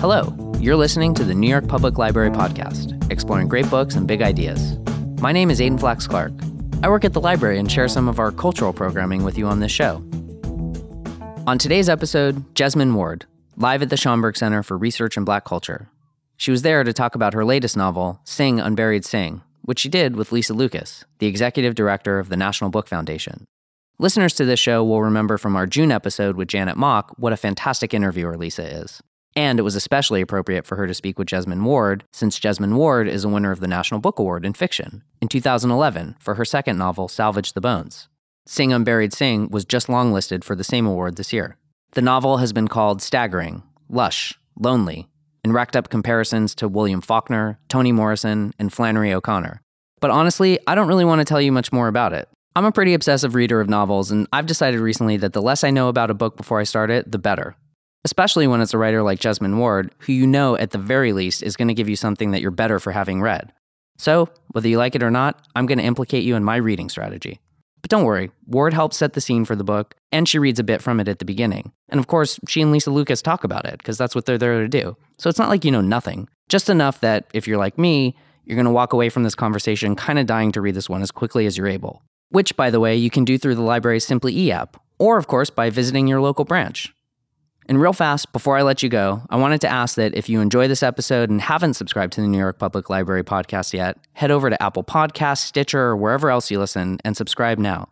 Hello, you're listening to the New York Public Library podcast, exploring great books and big ideas. My name is Aidan Flax Clark. I work at the library and share some of our cultural programming with you on this show. On today's episode, Jesmyn Ward, live at the Schomburg Center for Research in Black Culture. She was there to talk about her latest novel, Sing Unburied Sing, which she did with Lisa Lucas, the executive director of the National Book Foundation. Listeners to this show will remember from our June episode with Janet Mock what a fantastic interviewer Lisa is. And it was especially appropriate for her to speak with Jesmyn Ward, since Jesmyn Ward is a winner of the National Book Award in fiction in 2011 for her second novel, Salvage the Bones. Sing Unburied Sing was just longlisted for the same award this year. The novel has been called staggering, lush, lonely, and racked up comparisons to William Faulkner, Toni Morrison, and Flannery O'Connor. But honestly, I don't really want to tell you much more about it. I'm a pretty obsessive reader of novels, and I've decided recently that the less I know about a book before I start it, the better. Especially when it's a writer like Jesmyn Ward, who you know at the very least is going to give you something that you're better for having read. So, whether you like it or not, I'm going to implicate you in my reading strategy. But don't worry, Ward helps set the scene for the book, and she reads a bit from it at the beginning. And of course, she and Lisa Lucas talk about it, because that's what they're there to do. So it's not like you know nothing, just enough that if you're like me, you're going to walk away from this conversation kind of dying to read this one as quickly as you're able which, by the way, you can do through the library's Simply e app, or of course by visiting your local branch. And real fast, before I let you go, I wanted to ask that if you enjoy this episode and haven't subscribed to the New York Public Library podcast yet, head over to Apple Podcasts, Stitcher, or wherever else you listen and subscribe now.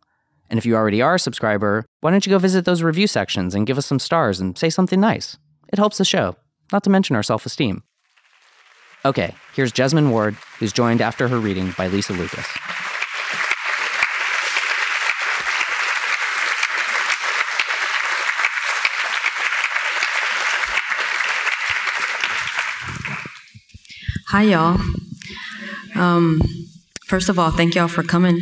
And if you already are a subscriber, why don't you go visit those review sections and give us some stars and say something nice? It helps the show, not to mention our self esteem. Okay, here's Jesmyn Ward, who's joined after her reading by Lisa Lucas. Hi, y'all. Um, first of all, thank y'all for coming.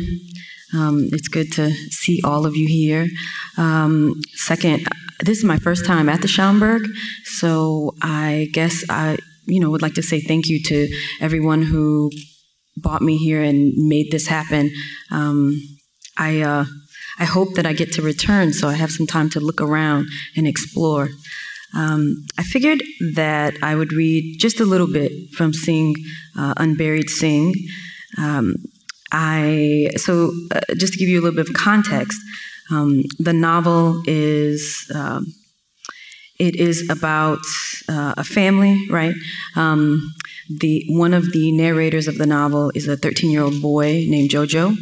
Um, it's good to see all of you here. Um, second, this is my first time at the Schomburg, so I guess I, you know, would like to say thank you to everyone who brought me here and made this happen. Um, I, uh, I hope that I get to return so I have some time to look around and explore. Um, I figured that I would read just a little bit from Sing, uh, Unburied Sing. Um, I so uh, just to give you a little bit of context, um, the novel is um, it is about uh, a family, right? Um, the one of the narrators of the novel is a 13 year old boy named Jojo.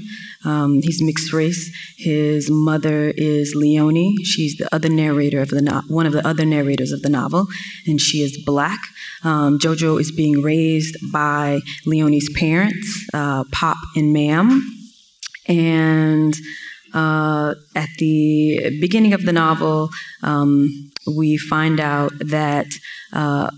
Um, he's mixed race. His mother is Leonie. She's the other narrator of the no- one of the other narrators of the novel, and she is black. Um, Jojo is being raised by Leonie's parents, uh, Pop and Mam, and uh, at the beginning of the novel, um, we find out that. Uh,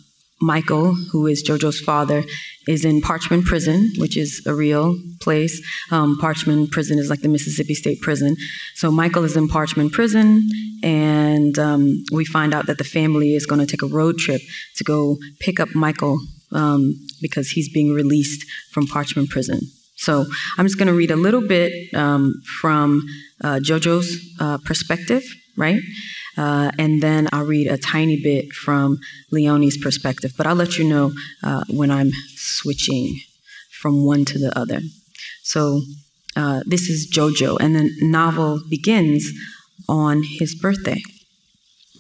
Michael, who is Jojo's father, is in Parchman Prison, which is a real place. Um, Parchman Prison is like the Mississippi State Prison. So Michael is in Parchman Prison, and um, we find out that the family is going to take a road trip to go pick up Michael um, because he's being released from Parchman Prison. So I'm just going to read a little bit um, from uh, Jojo's uh, perspective, right? Uh, and then I'll read a tiny bit from Leonie's perspective. But I'll let you know uh, when I'm switching from one to the other. So uh, this is Jojo, and the novel begins on his birthday.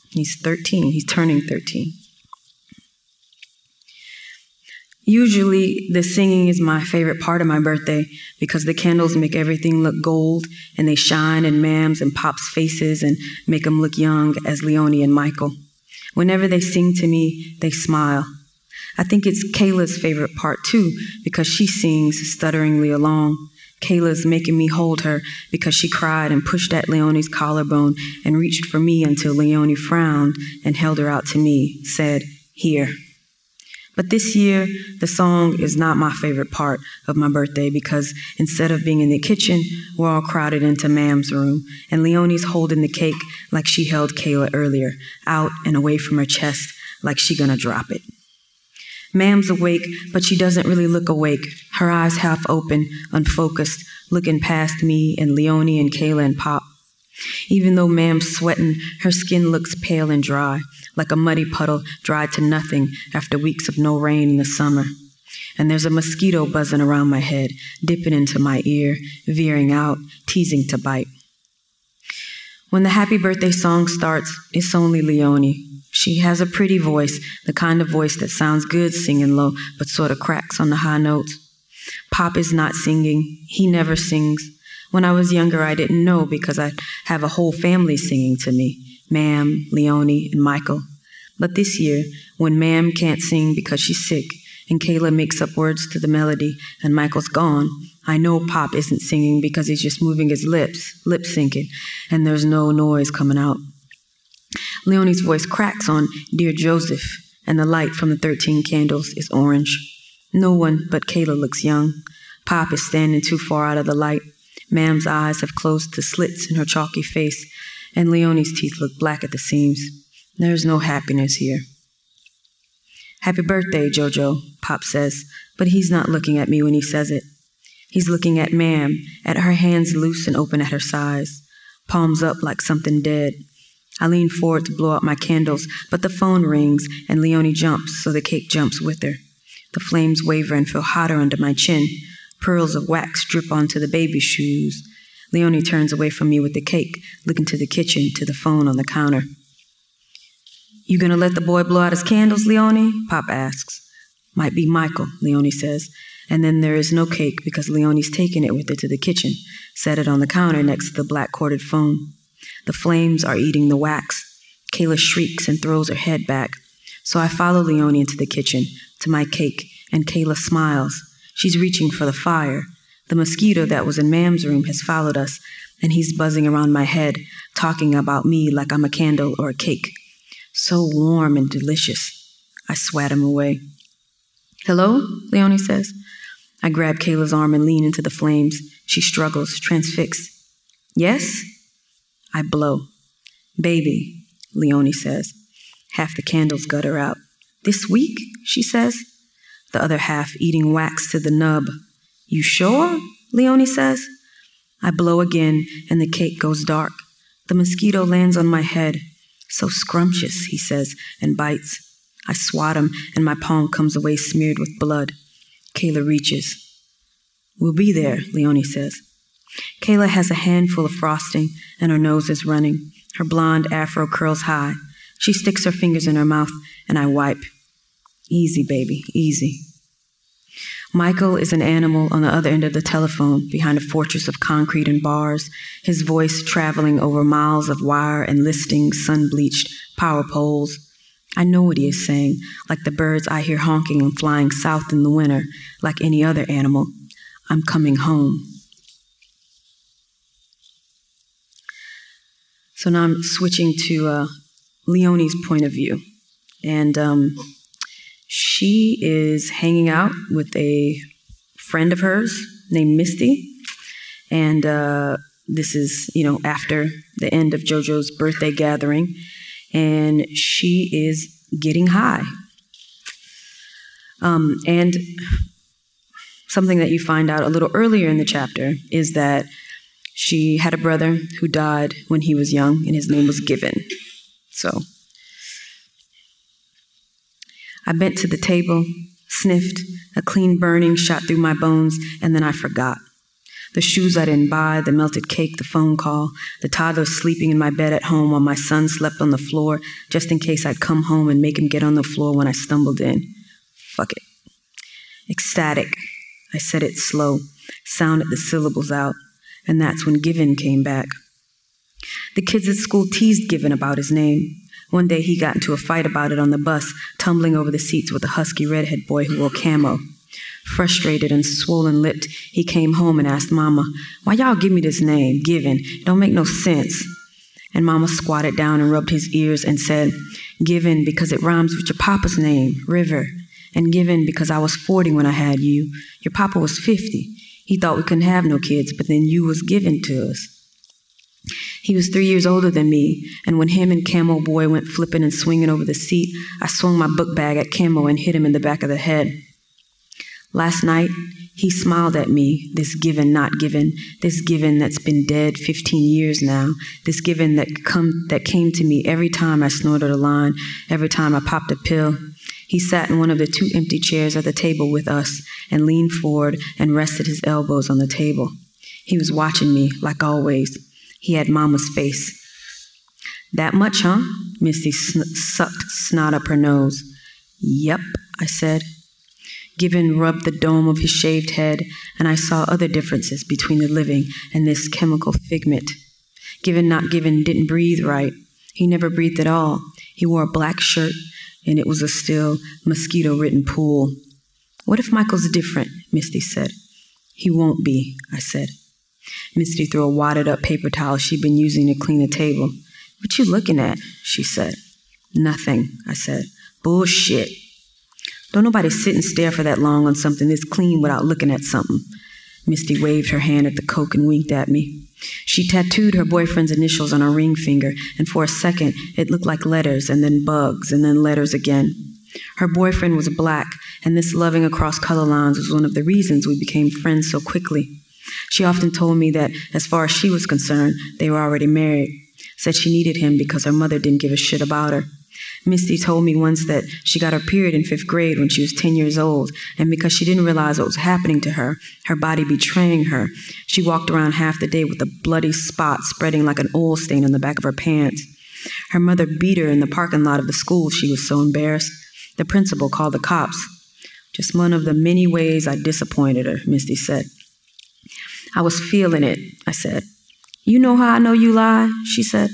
He's 13, he's turning 13. Usually, the singing is my favorite part of my birthday because the candles make everything look gold and they shine in Mam's and Pop's faces and make them look young as Leonie and Michael. Whenever they sing to me, they smile. I think it's Kayla's favorite part too because she sings stutteringly along. Kayla's making me hold her because she cried and pushed at Leonie's collarbone and reached for me until Leonie frowned and held her out to me, said, Here. But this year, the song is not my favorite part of my birthday because instead of being in the kitchen, we're all crowded into Mam's room, and Leonie's holding the cake like she held Kayla earlier, out and away from her chest, like she gonna drop it. Mam's awake, but she doesn't really look awake, her eyes half open, unfocused, looking past me and Leonie and Kayla and Pop. Even though Mam's sweating, her skin looks pale and dry, like a muddy puddle dried to nothing after weeks of no rain in the summer. And there's a mosquito buzzing around my head, dipping into my ear, veering out, teasing to bite. When the happy birthday song starts, it's only Leonie. She has a pretty voice, the kind of voice that sounds good singing low, but sort of cracks on the high notes. Pop is not singing. He never sings. When I was younger, I didn't know because I have a whole family singing to me Mam, Leonie, and Michael. But this year, when Mam can't sing because she's sick, and Kayla makes up words to the melody, and Michael's gone, I know Pop isn't singing because he's just moving his lips, lip syncing, and there's no noise coming out. Leonie's voice cracks on Dear Joseph, and the light from the 13 candles is orange. No one but Kayla looks young. Pop is standing too far out of the light. Mam's eyes have closed to slits in her chalky face, and Leonie's teeth look black at the seams. There's no happiness here. Happy birthday, Jojo, Pop says, but he's not looking at me when he says it. He's looking at Mam, at her hands loose and open at her sides, palms up like something dead. I lean forward to blow out my candles, but the phone rings and Leonie jumps, so the cake jumps with her. The flames waver and feel hotter under my chin. Pearls of wax drip onto the baby shoes. Leonie turns away from me with the cake, looking to the kitchen, to the phone on the counter. You gonna let the boy blow out his candles, Leonie? Pop asks. Might be Michael, Leonie says. And then there is no cake because Leonie's taken it with her to the kitchen, set it on the counter next to the black corded phone. The flames are eating the wax. Kayla shrieks and throws her head back. So I follow Leonie into the kitchen, to my cake, and Kayla smiles. She's reaching for the fire. The mosquito that was in Mam's room has followed us, and he's buzzing around my head, talking about me like I'm a candle or a cake. So warm and delicious. I swat him away. Hello? Leonie says. I grab Kayla's arm and lean into the flames. She struggles, transfixed. Yes? I blow. Baby, Leonie says. Half the candles gutter out. This week? she says. The other half eating wax to the nub. You sure? Leonie says. I blow again, and the cake goes dark. The mosquito lands on my head. So scrumptious, he says, and bites. I swat him, and my palm comes away smeared with blood. Kayla reaches. We'll be there, Leonie says. Kayla has a handful of frosting, and her nose is running. Her blonde afro curls high. She sticks her fingers in her mouth, and I wipe. Easy, baby, easy. Michael is an animal on the other end of the telephone, behind a fortress of concrete and bars, his voice traveling over miles of wire and listing sun bleached power poles. I know what he is saying, like the birds I hear honking and flying south in the winter, like any other animal. I'm coming home. So now I'm switching to uh, Leonie's point of view. And um, she is hanging out with a friend of hers named Misty. And uh, this is, you know, after the end of JoJo's birthday gathering. And she is getting high. Um, and something that you find out a little earlier in the chapter is that she had a brother who died when he was young, and his name was Given. So I bent to the table, sniffed, a clean burning shot through my bones, and then I forgot. The shoes I didn't buy, the melted cake, the phone call, the toddler sleeping in my bed at home while my son slept on the floor just in case I'd come home and make him get on the floor when I stumbled in. Fuck it. Ecstatic. I said it slow, sounded the syllables out, and that's when Given came back. The kids at school teased Given about his name. One day he got into a fight about it on the bus, tumbling over the seats with a husky redhead boy who wore camo. Frustrated and swollen lipped, he came home and asked Mama, Why y'all give me this name, Given? It don't make no sense. And Mama squatted down and rubbed his ears and said, Given because it rhymes with your papa's name, River. And given because I was 40 when I had you. Your papa was 50. He thought we couldn't have no kids, but then you was given to us. He was three years older than me, and when him and Camo Boy went flipping and swinging over the seat, I swung my book bag at Camo and hit him in the back of the head. Last night, he smiled at me, this given not given, this given that's been dead 15 years now, this given that come that came to me every time I snorted a line, every time I popped a pill. He sat in one of the two empty chairs at the table with us and leaned forward and rested his elbows on the table. He was watching me, like always. He had Mama's face. That much, huh? Misty sn- sucked snot up her nose. Yep, I said. Given rubbed the dome of his shaved head, and I saw other differences between the living and this chemical figment. Given not given didn't breathe right. He never breathed at all. He wore a black shirt, and it was a still, mosquito ridden pool. What if Michael's different? Misty said. He won't be, I said. Misty threw a wadded up paper towel she'd been using to clean the table. What you looking at? she said. Nothing, I said. Bullshit. Don't nobody sit and stare for that long on something this clean without looking at something. Misty waved her hand at the coke and winked at me. She tattooed her boyfriend's initials on her ring finger, and for a second it looked like letters, and then bugs, and then letters again. Her boyfriend was black, and this loving across color lines was one of the reasons we became friends so quickly. She often told me that, as far as she was concerned, they were already married. Said she needed him because her mother didn't give a shit about her. Misty told me once that she got her period in fifth grade when she was 10 years old, and because she didn't realize what was happening to her, her body betraying her, she walked around half the day with a bloody spot spreading like an oil stain on the back of her pants. Her mother beat her in the parking lot of the school. She was so embarrassed. The principal called the cops. Just one of the many ways I disappointed her, Misty said. I was feeling it, I said. You know how I know you lie? She said.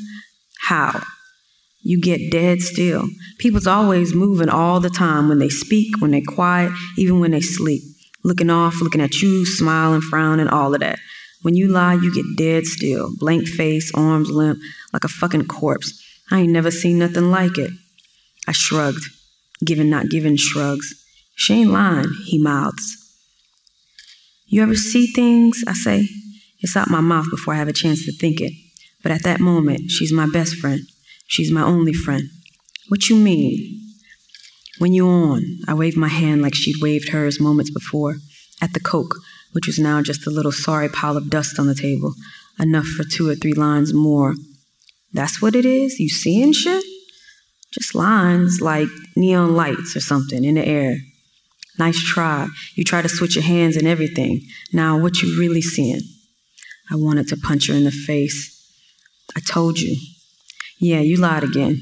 How? you get dead still. People's always moving all the time when they speak, when they quiet, even when they sleep. Looking off, looking at you, smiling, frowning, all of that. When you lie, you get dead still. Blank face, arms limp, like a fucking corpse. I ain't never seen nothing like it. I shrugged. Given, not given shrugs. She ain't lying, he mouths. You ever see things? I say. It's out my mouth before I have a chance to think it. But at that moment, she's my best friend. She's my only friend. What you mean? When you on, I waved my hand like she'd waved hers moments before, at the Coke, which was now just a little sorry pile of dust on the table, enough for two or three lines more. That's what it is? You seeing shit? Just lines like neon lights or something in the air. Nice try. You try to switch your hands and everything. Now, what you really seeing? I wanted to punch her in the face. I told you, yeah, you lied again.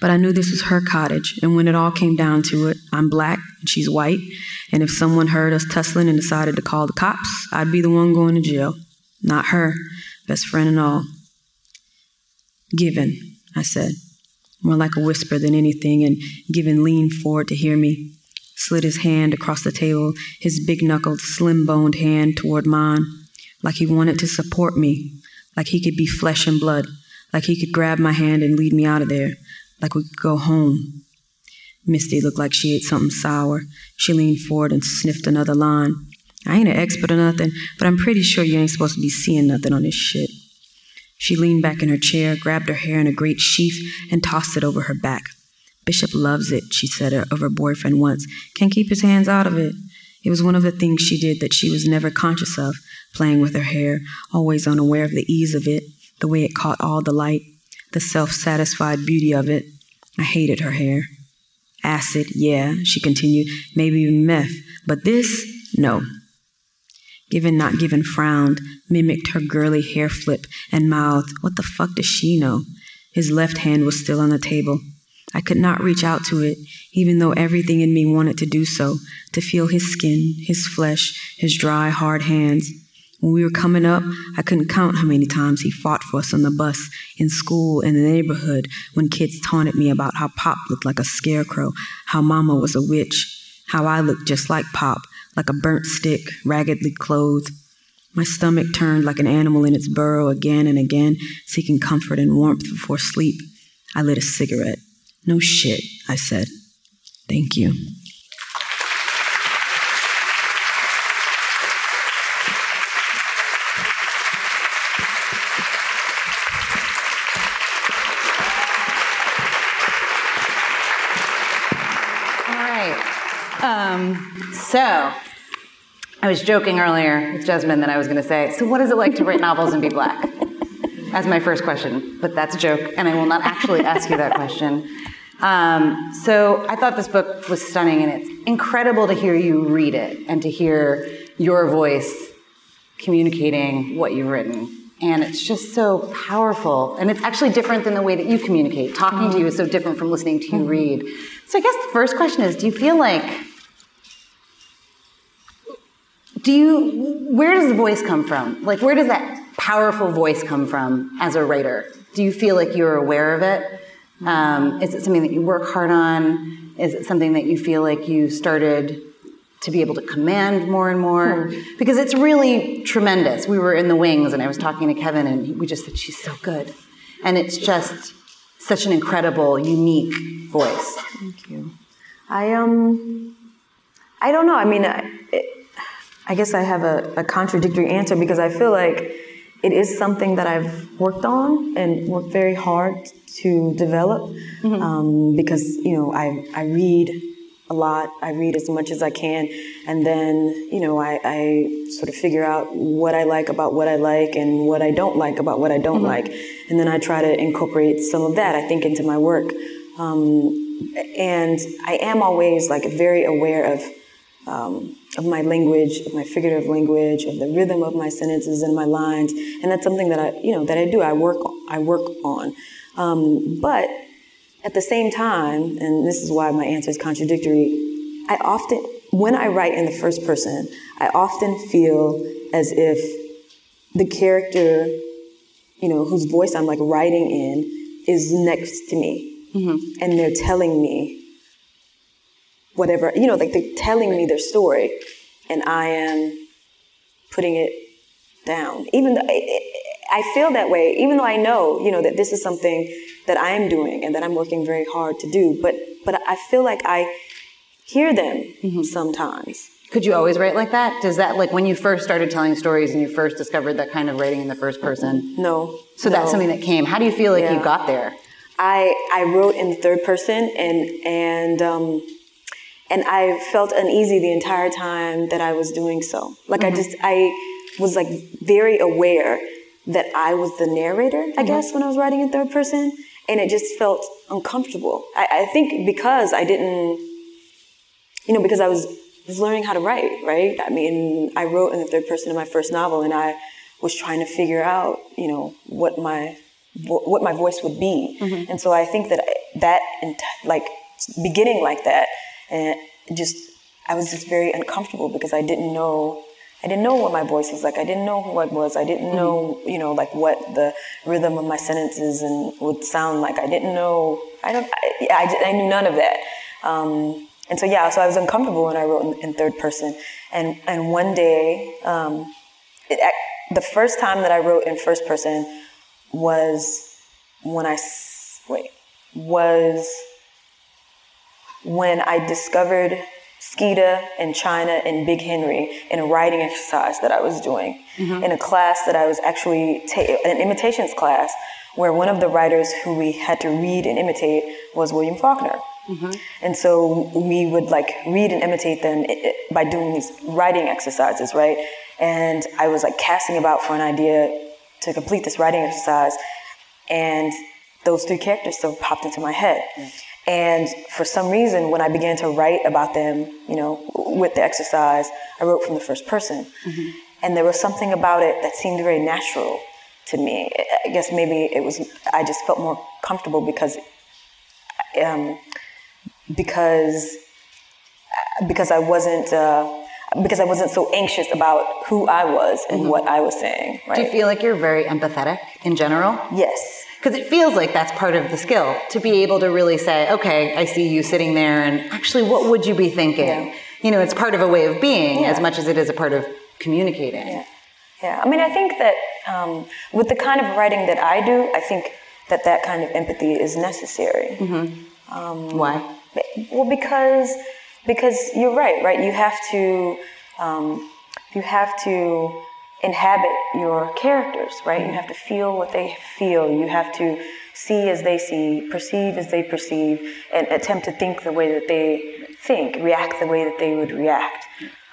But I knew this was her cottage, and when it all came down to it, I'm black and she's white, and if someone heard us tussling and decided to call the cops, I'd be the one going to jail, not her, best friend and all. Given, I said, more like a whisper than anything, and Given leaned forward to hear me, slid his hand across the table, his big knuckled, slim boned hand toward mine, like he wanted to support me, like he could be flesh and blood like he could grab my hand and lead me out of there, like we could go home. Misty looked like she ate something sour. She leaned forward and sniffed another line. I ain't an expert or nothing, but I'm pretty sure you ain't supposed to be seeing nothing on this shit. She leaned back in her chair, grabbed her hair in a great sheaf, and tossed it over her back. Bishop loves it, she said of her boyfriend once. Can't keep his hands out of it. It was one of the things she did that she was never conscious of, playing with her hair, always unaware of the ease of it, the way it caught all the light, the self satisfied beauty of it. I hated her hair. Acid, yeah, she continued, maybe even meth, but this, no. Given Not Given frowned, mimicked her girly hair flip, and mouthed, What the fuck does she know? His left hand was still on the table. I could not reach out to it, even though everything in me wanted to do so, to feel his skin, his flesh, his dry, hard hands. When we were coming up, I couldn't count how many times he fought for us on the bus, in school, in the neighborhood, when kids taunted me about how Pop looked like a scarecrow, how Mama was a witch, how I looked just like Pop, like a burnt stick, raggedly clothed. My stomach turned like an animal in its burrow again and again, seeking comfort and warmth before sleep. I lit a cigarette. No shit, I said. Thank you. Um, so, I was joking earlier with Jesmyn that I was going to say, so what is it like to write novels and be black? That's my first question, but that's a joke, and I will not actually ask you that question. Um, so I thought this book was stunning, and it's incredible to hear you read it and to hear your voice communicating what you've written. And it's just so powerful. And it's actually different than the way that you communicate. Talking to you is so different from listening to you read. So I guess the first question is do you feel like do you where does the voice come from like where does that powerful voice come from as a writer do you feel like you're aware of it um, is it something that you work hard on? Is it something that you feel like you started to be able to command more and more? Because it's really tremendous. We were in the wings and i was talking to kevin and we just said she's so good. And it's just such an incredible unique voice. Thank you. I um, I don't know. I mean, I, I guess I have a, a contradictory answer because I feel like it is something that I've worked on and worked very hard to develop. Um, because you know, I I read a lot. I read as much as I can, and then you know, I, I sort of figure out what I like about what I like and what I don't like about what I don't like, and then I try to incorporate some of that I think into my work. Um, and I am always like very aware of um, of my language, of my figurative language, of the rhythm of my sentences and my lines, and that's something that I, you know, that I do. I work, I work on. Um, but at the same time, and this is why my answer is contradictory. I often, when I write in the first person, I often feel as if the character, you know, whose voice I'm like writing in, is next to me, and they're telling me whatever, you know, like they're telling me their story, and I am putting it down. Even though I, I feel that way, even though I know, you know, that this is something that I am doing and that I'm working very hard to do, but but I feel like I hear them sometimes. Could you always write like that? Does that like when you first started telling stories and you first discovered that kind of writing in the first person? No. So that's something that came. How do you feel like you got there? I I wrote in the third person and and um, and I felt uneasy the entire time that I was doing so. Like I mm-hmm. just I was like very aware that I was the narrator. I mm-hmm. guess when I was writing in third person, and it just felt uncomfortable. I, I think because I didn't, you know, because I was was learning how to write. Right. I mean, I wrote in the third person in my first novel, and I was trying to figure out, you know, what my vo- what my voice would be. Mm-hmm. And so I think that I- that like beginning like that, and just I was just very uncomfortable because I didn't know. I didn't know what my voice was like. I didn't know who I was. I didn't know, you know, like what the rhythm of my sentences and would sound like. I didn't know. I don't. I, I, I knew none of that. Um, and so yeah, so I was uncomfortable when I wrote in, in third person. And and one day, um, it, the first time that I wrote in first person was when I wait was when I discovered Skeetah and China and Big Henry in a writing exercise that I was doing mm-hmm. in a class that I was actually ta- an imitations class where one of the writers who we had to read and imitate was William Faulkner. Mm-hmm. And so we would like read and imitate them by doing these writing exercises, right? And I was like casting about for an idea to complete this writing exercise, and those three characters still popped into my head. And for some reason, when I began to write about them, you know, with the exercise, I wrote from the first person. And there was something about it that seemed very natural to me. I- guess maybe it was, I just felt more comfortable because, um, because, because I wasn't, uh, because I wasn't so anxious about who I was and what I was saying. Right? Do you feel like you're very empathetic in general? yes. Because it feels like that's part of the skill to be able to really say, okay, I see you sitting there, and actually, what would you be thinking? Yeah. You know, it's part of a way of being Yeah. as much as it is a part of communicating. Yeah, yeah. I mean, I think that um, with the kind of writing that I do, I think that that kind of empathy is necessary. Why? Well, because because you're right, right? You have to um, you have to inhabit your characters, right? You have to feel what they feel. You have to see as they see, perceive as they perceive, and attempt to think the way that they think, react the way that they would react.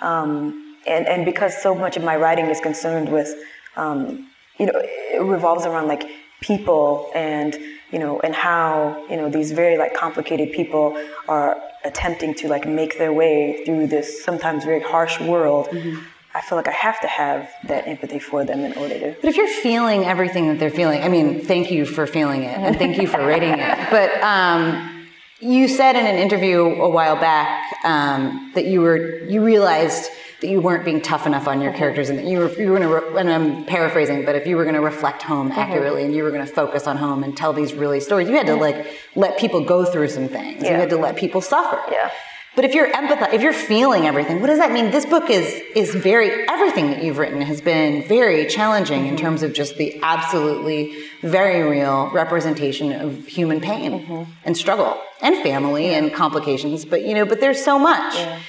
Um, and, and because so much of my writing is concerned with, um, you know, it revolves around like people and, you know, and how, you know, these very like complicated people are attempting to like make their way through this sometimes very harsh world. Mm-hmm. I feel like I have to have that empathy for them in order to. But if you're feeling everything that they're feeling, I mean, thank you for feeling it and thank you for writing it. But um, you said in an interview a while back um, that you were you realized that you weren't being tough enough on your characters and that you were you were going to and I'm paraphrasing but if you were going to reflect home mm-hmm. accurately and you were going to focus on home and tell these really stories you had to like let people go through some things yeah. you had to let people suffer yeah but if you're empath, if you're feeling everything, what does that mean? This book is is very everything that you've written has been very challenging mm-hmm. in terms of just the absolutely very real representation of human pain mm-hmm. and struggle and family yeah. and complications. But you know, but there's so much. Yeah.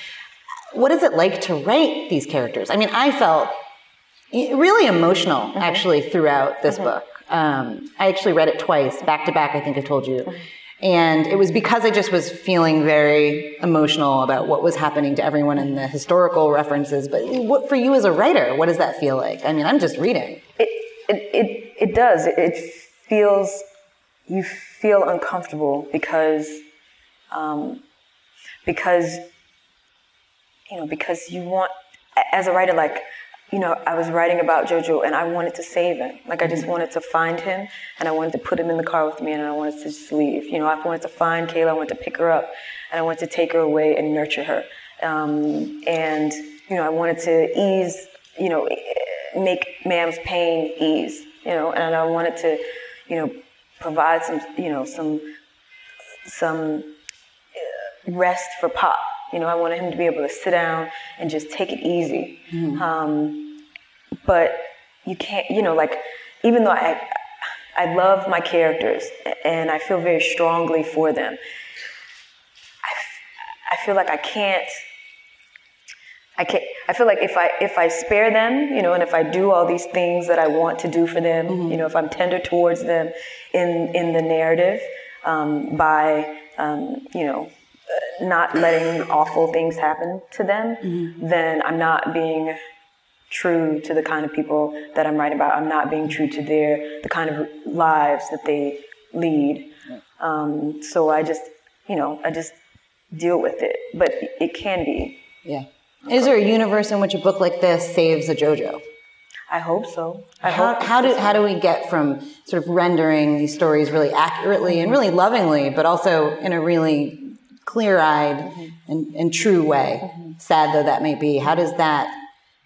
What is it like to write these characters? I mean, I felt really emotional mm-hmm. actually throughout this mm-hmm. book. Um, I actually read it twice, back to back. I think I've told you. And it was because I just was feeling very emotional about what was happening to everyone in the historical references. But what for you as a writer, what does that feel like? I mean, I'm just reading. It it it, it does. It, it feels you feel uncomfortable because um, because you know because you want as a writer like you know, I was writing about JoJo and I wanted to save him. Like I just mm-hmm. wanted to find him and I wanted to put him in the car with me and I wanted to just leave. You know, I wanted to find Kayla, I wanted to pick her up and I wanted to take her away and nurture her. Um, and, you know, I wanted to ease, you know, make Mam's pain ease, you know, and I wanted to, you know, provide some, you know, some, some rest for Pop you know, I wanted him to be able to sit down and just take it easy. Mm-hmm. Um, but you can't, you know, like even though I I love my characters and I feel very strongly for them, I, I feel like I can't. I can't. I feel like if I if I spare them, you know, and if I do all these things that I want to do for them, mm-hmm. you know, if I'm tender towards them in in the narrative um, by um, you know not letting awful things happen to them, mm-hmm. then I'm not being true to the kind of people that I'm writing about. I'm not being true to their the kind of lives that they lead. Um, so I just, you know, I just deal with it. But it can be. Yeah. Is there a universe in which a book like this saves a JoJo? I hope so. I how, hope how do how do we get from sort of rendering these stories really accurately and really lovingly, but also in a really clear-eyed mm-hmm. and, and, true way, mm-hmm. sad though that may be. How does that?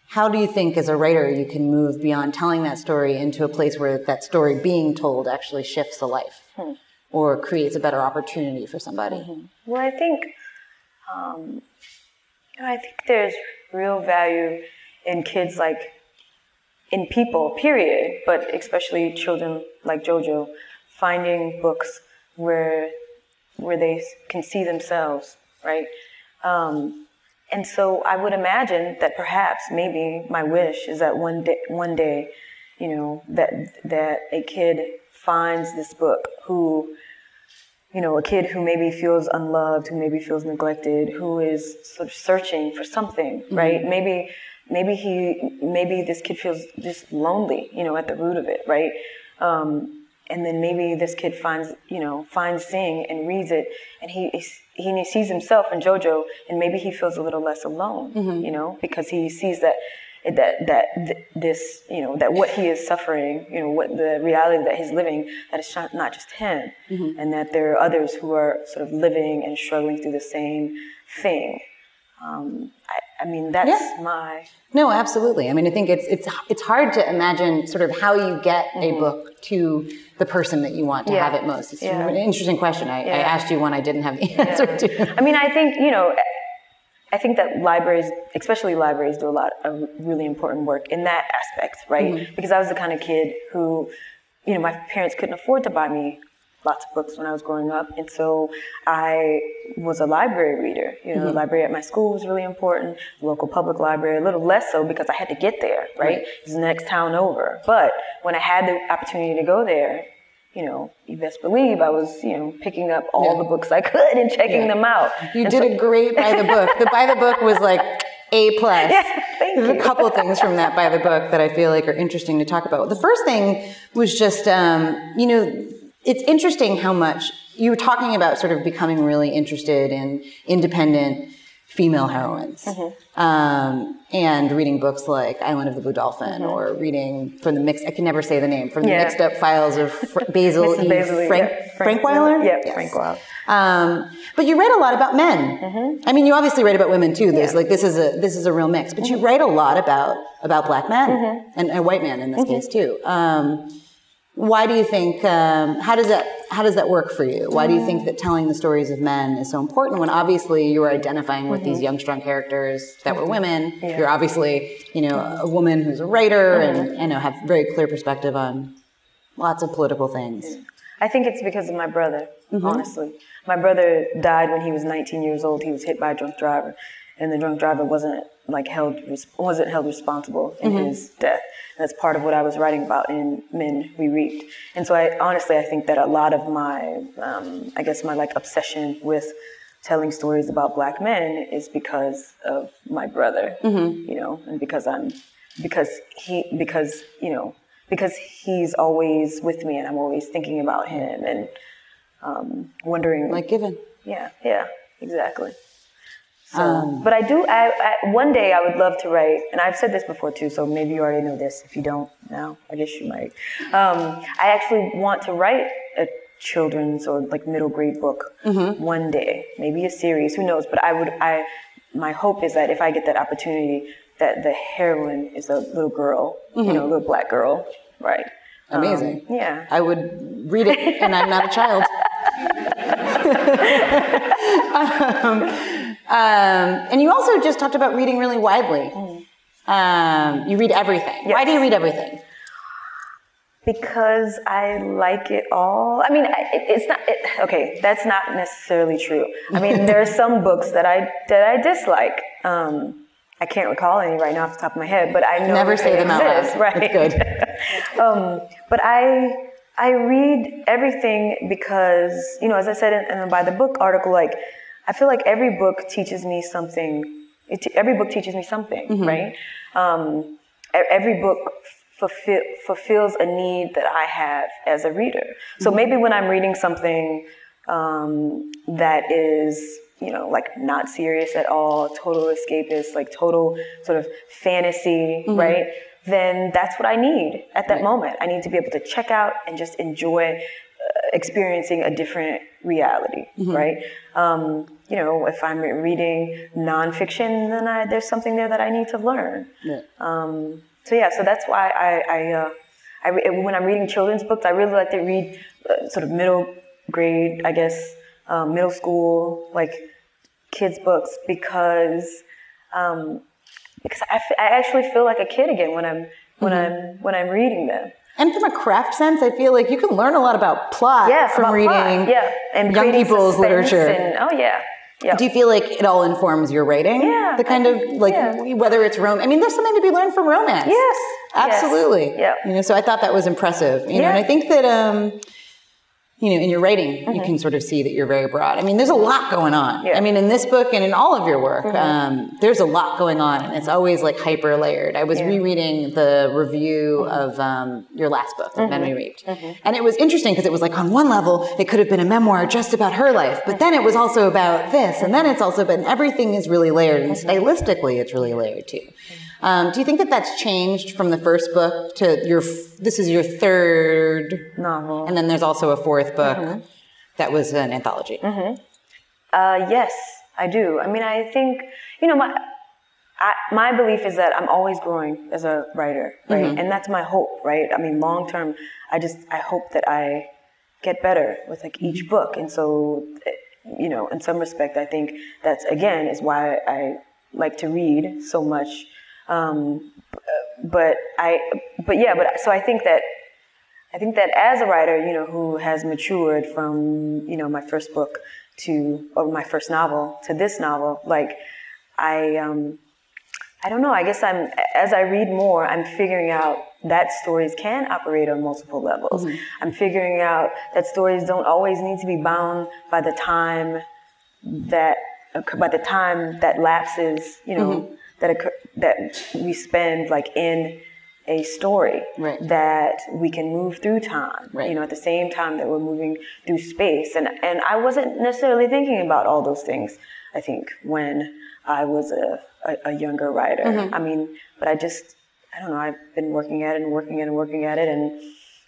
How do you think, as a writer, you can move beyond telling that story into a place where that story being told actually shifts a life, hmm. or creates a better opportunity for somebody? Mm-hmm. Well, I think, um, I think there's real value in kids like in people, period, but especially children like JoJo, finding books where where they can see themselves, right? Um, and so I would imagine that perhaps maybe my wish is that one day, one day, you know, that that a kid finds this book who, you know, a kid who maybe feels unloved, who maybe feels neglected, who is sort of searching for something, mm-hmm. right? Maybe maybe he maybe this kid feels just lonely, you know, at the root of it, right? Um, and then maybe this kid finds you know finds Sing and reads it, and he he sees himself in JoJo, and maybe he feels a little less alone, mm-hmm. you know, because he sees that that that this you know that what he is suffering, you know, what the reality that he's living, that it's not just him, mm-hmm. and that there are others who are sort of living and struggling through the same thing. Um, I, I, mean, that's yeah. my no, absolutely. I mean, I think it's it's it's hard to imagine sort of how you get mm-hmm. a book to the person that you want to yeah. have it most. It's yeah. an interesting question. I, I, asked you one I didn't have the answer to. I mean, I think you know, I think that libraries, especially libraries, do a lot of really important work in that aspect, right? Mm-hmm. Because I was the kind of kid who, you know, my parents couldn't afford to buy me lots of books when I was growing up, and so I was a library reader. You know, mm-hmm. the library at my school was really important. The local public library, a little less so because I had to get there. Right, right. it's the next town over. But when I had the opportunity to go there, you know, you best believe I was, you know, picking up all the books I could and checking them out. You And did so- a great by the book. The by the book was like A plus. Yeah, There's a couple things from that by the book that I feel like are interesting to talk about. The first thing was just, um, you know, it's interesting how much you were talking about sort of becoming really interested in independent female heroines. Mm-hmm. Um, and reading books like Island of the Blue Dolphin or reading from the mixed, I can never say the name, from the Mm-hmm. Yeah. mixed up files of Fr- Basil. E. Basil, Frank, yeah. Frankweiler? Yeah, Yes. Frankweiler. Um, but you write a lot about men. I mean, you obviously write about women too. There's Yeah. like this is a this is a real mix. But you write a lot about about black men and a white man in this case too. Um, why do you think? Um, how does that how does that work for you? Why do you think that telling the stories of men is so important when obviously you were identifying with these young strong characters that were women? You're obviously you know a woman who's a writer and you know have very clear perspective on lots of political things. I think it's because of my brother, Mm-hmm. honestly. My brother died when he was 19 years old. He was hit by a drunk driver, and the drunk driver wasn't like held wasn't held responsible in Mm-hmm. his death. That's part of what I was writing about in Men We Reaped. And so, I honestly, I think that a lot of my, um, I guess, my like obsession with telling stories about black men is because of my brother, Mm-hmm. you know, and because I'm, because he, because you know, because he's always with me and I'm always thinking about him and um, wondering Like given. yeah, yeah, exactly. So, but I do. I, I one day I would love to write, and I've said this before too. So maybe you already know this. If you don't now, I guess you might. Um, I actually want to write a children's or like middle grade book one day, maybe a series. Who knows? But I would. I my hope is that if I get that opportunity, that the heroine is a little girl, you know, a little black girl, right? Um, Amazing. yeah. I would read it, and I'm not a child. um, um, and you also just talked about reading really widely. Um, you read everything. Why do you read everything? Because I like it all. I mean, it, it's not it, okay. That's not necessarily true. I mean, there are some books that I that I dislike. Um, I can't recall any right now off the top of my head, but I know Never say them out loud. Right? It's good. um, but I I read everything because you know, as I said in, in by the book article, like I feel like every book teaches me something. Every book teaches me something, right? Um, every book fulfill, fulfills a need that I have as a reader. So maybe when I'm reading something um, that is, you know, like not serious at all, total escapist, like total sort of fantasy, right? Then that's what I need at that moment. I need to be able to check out and just enjoy experiencing a different reality, right? Um, you know, if I'm reading nonfiction, then I, there's something there that I need to learn. Um, so yeah, so that's why I, I, uh, I re- when I'm reading children's books, I really like to read uh, sort of middle grade, I guess, um, middle school, like kids books because um, because I, f- I actually feel like a kid again when I'm when I'm when I'm reading them. And from a craft sense, I feel like you can learn a lot about plot Yeah, from reading plot, yeah, and young people's literature. And, oh yeah, yeah. Do you feel like it all informs your writing? Yeah, The kind I of like yeah. whether it's rom. I mean, there's something to be learned from romance. Yes, yes, Absolutely. yeah. You know, so I thought that was impressive. You know, and I think that um, you know, in your writing, Mm-hmm. you can sort of see that you're very broad. I mean, there's a lot going on. Yeah. Mm-hmm. I mean, in this book and in all of your work, um, there's a lot going on, and it's always like hyper layered. I was Yeah. Mm-hmm. rereading the review of um, your last book, of Men We Reaped, and it was interesting because it was like on one level, it could have been a memoir just about her life, but then it was also about this, and then it's also been everything is really layered, and Mm-hmm. stylistically, it's really layered too. Um, do you think that that's changed from the first book to your? This is your third Novel. and then there's also a fourth book Mm-hmm. that was an anthology. Uh, yes, I do. I mean, I think you know my I, my belief is that I'm always growing as a writer, right? And that's my hope, right? I mean, long term, I just I hope that I get better with like each book, and so you know, in some respect, I think that's again is why I like to read so much. Um, but I, but yeah, but so I think that I think that as a writer, you know, who has matured from, you know, my first book to, or my first novel to this novel, like, I, um, I don't know. I guess I'm as I read more, I'm figuring out that stories can operate on multiple levels. Mm-hmm. I'm figuring out that stories don't always need to be bound by the time that by the time that lapses, you know, mm-hmm. That occur, that we spend like in a story right. that we can move through time right. you know at the same time that we're moving through space and and I wasn't necessarily thinking about all those things I think when I was a, a, a younger writer mm-hmm. I mean but I just I don't know I've been working at it and working at it and working at it and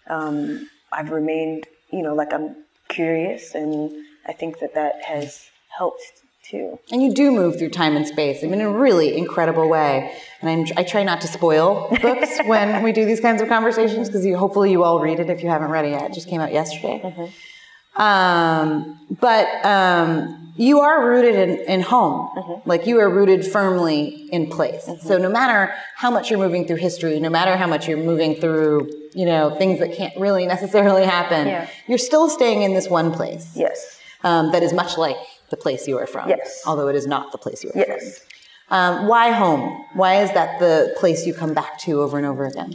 um, I've remained you know like I'm curious and I think that that has helped too. And you do move through time and space I mean, in a really incredible way. And I'm, i try not to spoil books when we do these kinds of conversations because hopefully you all read it if you haven't read it yet. It just came out yesterday. Mm-hmm. Um, but um, you are rooted in, in home. Mm-hmm. Like you are rooted firmly in place. Mm-hmm. So no matter how much you're moving through history, no matter how much you're moving through, you know, things that can't really necessarily happen, yeah. you're still staying in this one place. Yes. Um, that is much like the place you are from. Yes. Although it is not the place you are yes. from. Um, why home? Why is that the place you come back to over and over again?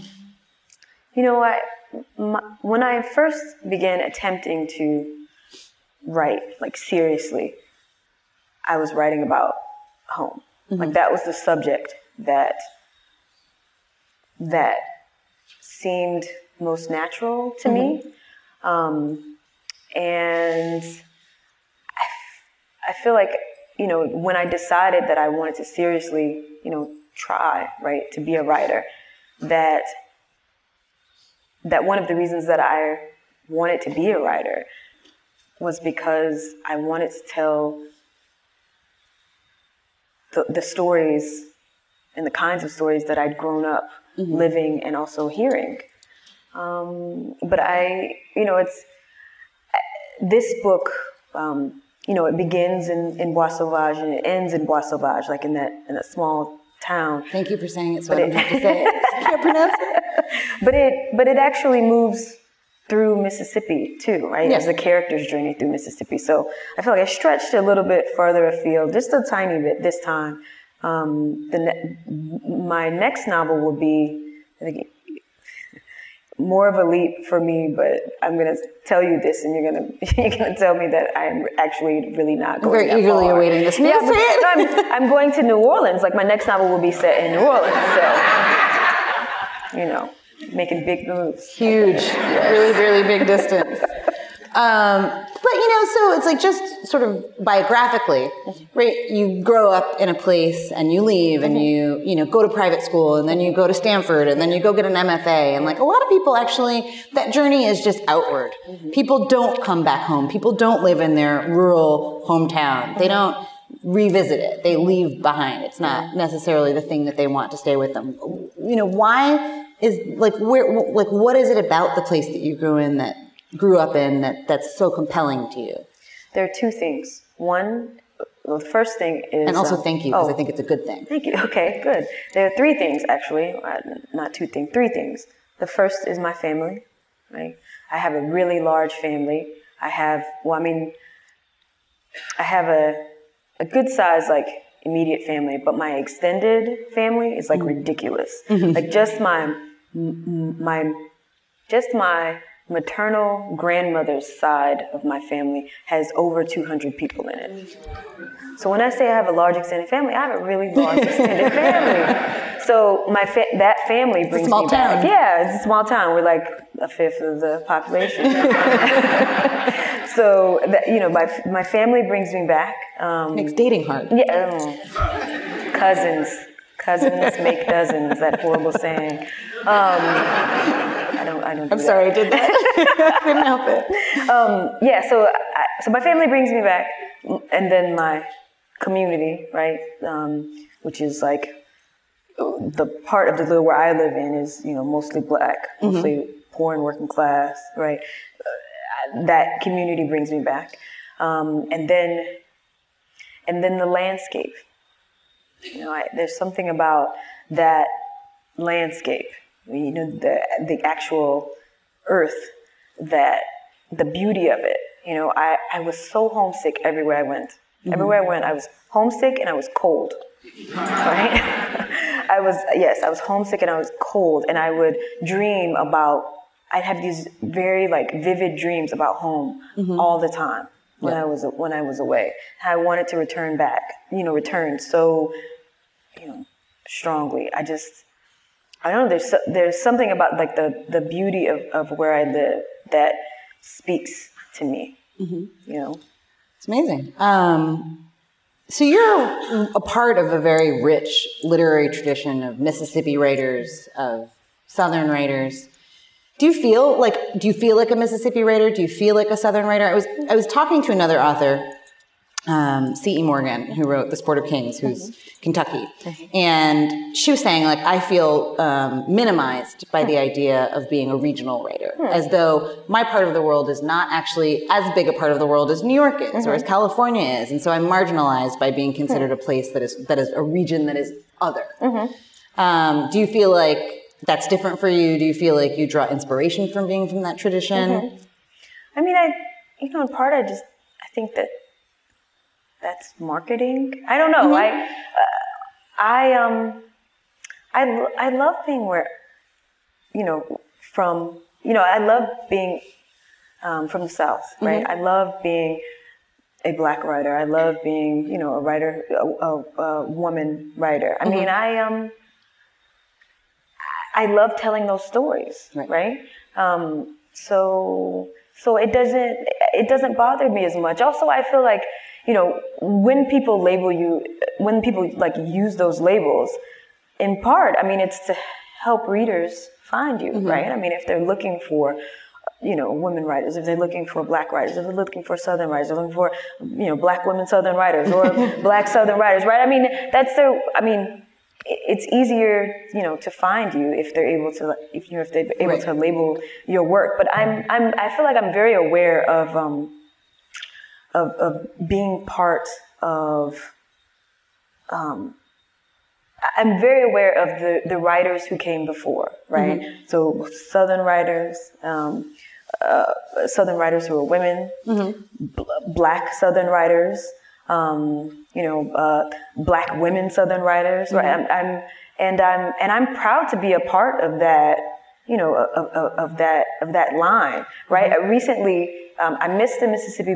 You know what? When I first began attempting to write, like seriously, I was writing about home. Mm-hmm. Like that was the subject that that seemed most natural to mm-hmm. me. Um, and I feel like, you know, when I decided that I wanted to seriously, you know, try, right, to be a writer, that that one of the reasons that I wanted to be a writer was because I wanted to tell the, the stories and the kinds of stories that I'd grown up mm-hmm. living and also hearing. Um, but I, you know, it's this book. Um, you know, it begins in, in Bois Sauvage and it ends in Bois Sauvage, like in that in that small town. Thank you for saying it so but I don't it, have to say it. I can't pronounce it. But it but it actually moves through Mississippi too, right? Yes. As the character's journey through Mississippi. So I feel like I stretched a little bit further afield, just a tiny bit this time. Um, the ne- my next novel will be, I think more of a leap for me, but I'm gonna tell you this, and you're gonna you're gonna tell me that I'm actually really not going. Very that eagerly far. awaiting this. Yeah, but, I'm, I'm going to New Orleans. Like my next novel will be set in New Orleans, so you know, making big moves. Huge, yes. really, really big distance. Um, know, so it's like just sort of biographically, right? You grow up in a place and you leave and you, you know, go to private school and then you go to Stanford and then you go get an MFA. And like a lot of people actually, that journey is just outward. Mm-hmm. People don't come back home. People don't live in their rural hometown. They mm-hmm. don't revisit it. They leave behind. It's not necessarily the thing that they want to stay with them. You know, why is like where like what is it about the place that you grew in that grew up in that, that's so compelling to you? There are two things. One, well, the first thing is. And also, um, thank you, because oh, I think it's a good thing. Thank you. Okay, good. There are three things, actually. Uh, not two things, three things. The first is my family, right? I have a really large family. I have, well, I mean, I have a, a good size, like, immediate family, but my extended family is like mm. ridiculous. Mm-hmm. Like just my, my, just my maternal grandmother's side of my family has over 200 people in it. So when I say I have a large extended family, I have a really large extended family. So my fa- that family brings it's a small me town. back. Yeah, it's a small town. We're like a fifth of the population. so that, you know, my my family brings me back. Um, Makes dating hard. Yeah, um, cousins. Cousins make dozens. That horrible saying. Um, I don't. Do I'm sorry, I did that. Couldn't help it. Um, yeah. So, I, so my family brings me back, and then my community, right, um, which is like the part of the little where I live in is you know mostly black, mm-hmm. mostly poor and working class, right. That community brings me back, um, and then and then the landscape. You know, I, there's something about that landscape you know, the, the actual earth, that the beauty of it. You know, I, I was so homesick everywhere I went. Mm-hmm. Everywhere I went, I was homesick and I was cold. Right? I was yes, I was homesick and I was cold, and I would dream about. I'd have these very like vivid dreams about home Mm-hmm. all the time when I was when I was away. I wanted to return back, you know, return so, you know, strongly. I just, I don't know. There's so, there's something about like the the beauty of of where I live that speaks to me. Mm-hmm. You know. It's amazing. Um, so you're a part of a very rich literary tradition of Mississippi writers, of Southern writers. Do you feel like do you feel like a Mississippi writer? Do you feel like a Southern writer? I was I was talking to another author, um, C.E. Morgan, who wrote The Sport of Kings, who's Kentucky, and she was saying like I feel um, minimized by the idea of being a regional writer, as though my part of the world is not actually as big a part of the world as New York is or as California is, and so I'm marginalized by being considered a place that is that is a region that is other. Um, do you feel like that's different for you? Do you feel like you draw inspiration from being from that tradition? I mean, I, you know, in part, I just, I think that that's marketing. I don't know. I, uh, I, um, I, I love being where, you know, from, you know, I love being um, from the South, right? I love being a black writer. I love being, you know, a writer, a, a, a woman writer. I mean, I, um, I love telling those stories, Right. right? Um, so so it doesn't it doesn't bother me as much. Also, I feel like you know when people label you, when people like use those labels, in part, I mean, it's to help readers find you, right? I mean, if they're looking for you know, women writers, if they're looking for black writers, if they're looking for southern writers, they're looking for, you know, black women southern writers or black southern writers, right? I mean, that's their, I mean, it's easier, you know, to find you if they're able to, if you know, if they're able Right. to label your work. But I'm, I'm, I feel like I'm very aware of, um, of, of being part of, um, I'm very aware of the, the writers who came before, right? So Southern writers, um, uh, Southern writers who are women, bl- black Southern writers, um, you know, uh, black women Southern writers, right? I'm, I'm, and I'm, and I'm proud to be a part of that, you know, of, of, of that, of that line, right? Uh, Recently, um, I missed the Mississippi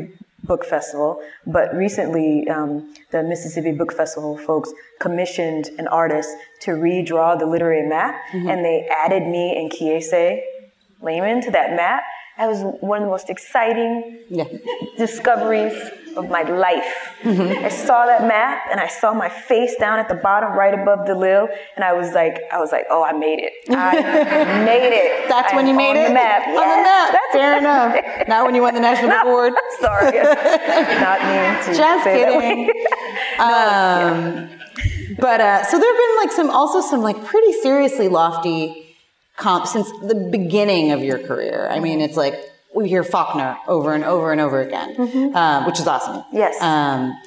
Book Festival, but recently um, the Mississippi Book Festival folks commissioned an artist to redraw the literary map, and they added me and Kiese Laymon to that map. That was one of the most exciting Yeah. discoveries of my life. I saw that map and I saw my face down at the bottom right above the lil and I was like I was like, "Oh, I made it. I made it." That's I when you made on it The map. on the map. that's- Fair enough. Not when you won the National Book Award. Sorry. Not me. Just kidding. Um, but uh, so there have been like some also some like pretty seriously lofty comps since the beginning of your career. I mean, it's like we hear Faulkner over and over and over again, uh, which is awesome. Yes. Um,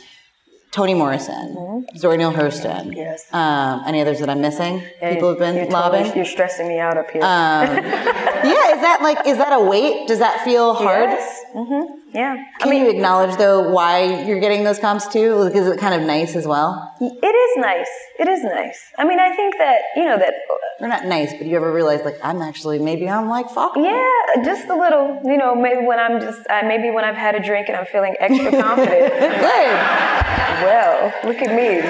Toni Morrison, Zora Neale Hurston. Yes. Um, any others that I'm missing? People have been you're lobbing. Totally, you're stressing me out up here. yeah, is that like is that a weight? Does that feel hard? Yes. Mm-hmm. Yeah. Can you acknowledge though why you're getting those comps too? Like, is it kind of nice as well? It is nice. It is nice. I mean, I think that you know that. Or not nice, but you ever realize like I'm actually maybe I'm like Faulkner. Yeah, just a little. You know, maybe when I'm just, uh, maybe when I've had a drink and I'm feeling extra confident. Good. well, look at me.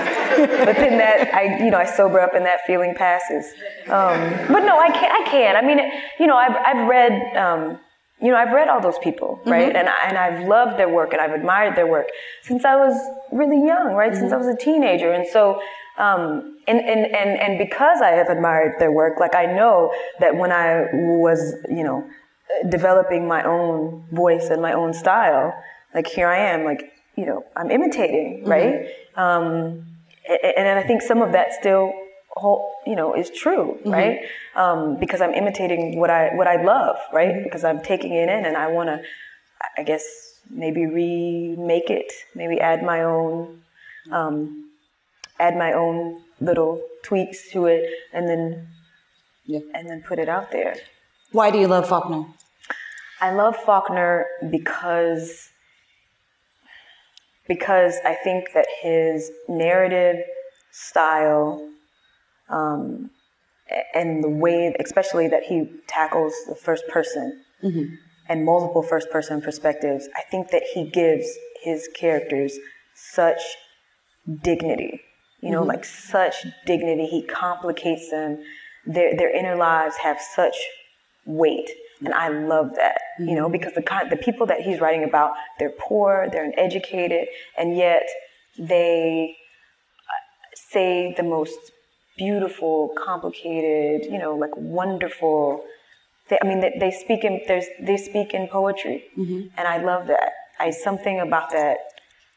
But then that, I, you know, I sober up and that feeling passes. Um, but no, I can't. I can. I mean, you know, I've, I've read, um, you know, I've read all those people, right? And, I, and I've loved their work and I've admired their work since I was really young, right? Since I was a teenager. And so, um, and, and, and, and because I have admired their work, like I know that when I was, you know, developing my own voice and my own style, like here I am, like, you know, I'm imitating, right? Um, a- and, I think some of that still, whole, you know, is true, right? Um, because I'm imitating what I what I love, right? Because I'm taking it in, and I want to, I guess, maybe remake it, maybe add my own, um, add my own little tweaks to it, and then, Yeah. and then put it out there. Why do you love Faulkner? I love Faulkner because because I think that his narrative style um, and the way, especially that he tackles the first person and multiple first person perspectives, I think that he gives his characters such dignity. You know, like such dignity. He complicates them. Their their inner lives have such weight, and I love that. You know, because the kind the people that he's writing about, they're poor, they're uneducated, and yet they uh, say the most beautiful, complicated, you know, like wonderful. They, I mean, they, they speak in there's they speak in poetry, mm-hmm. and I love that. I something about that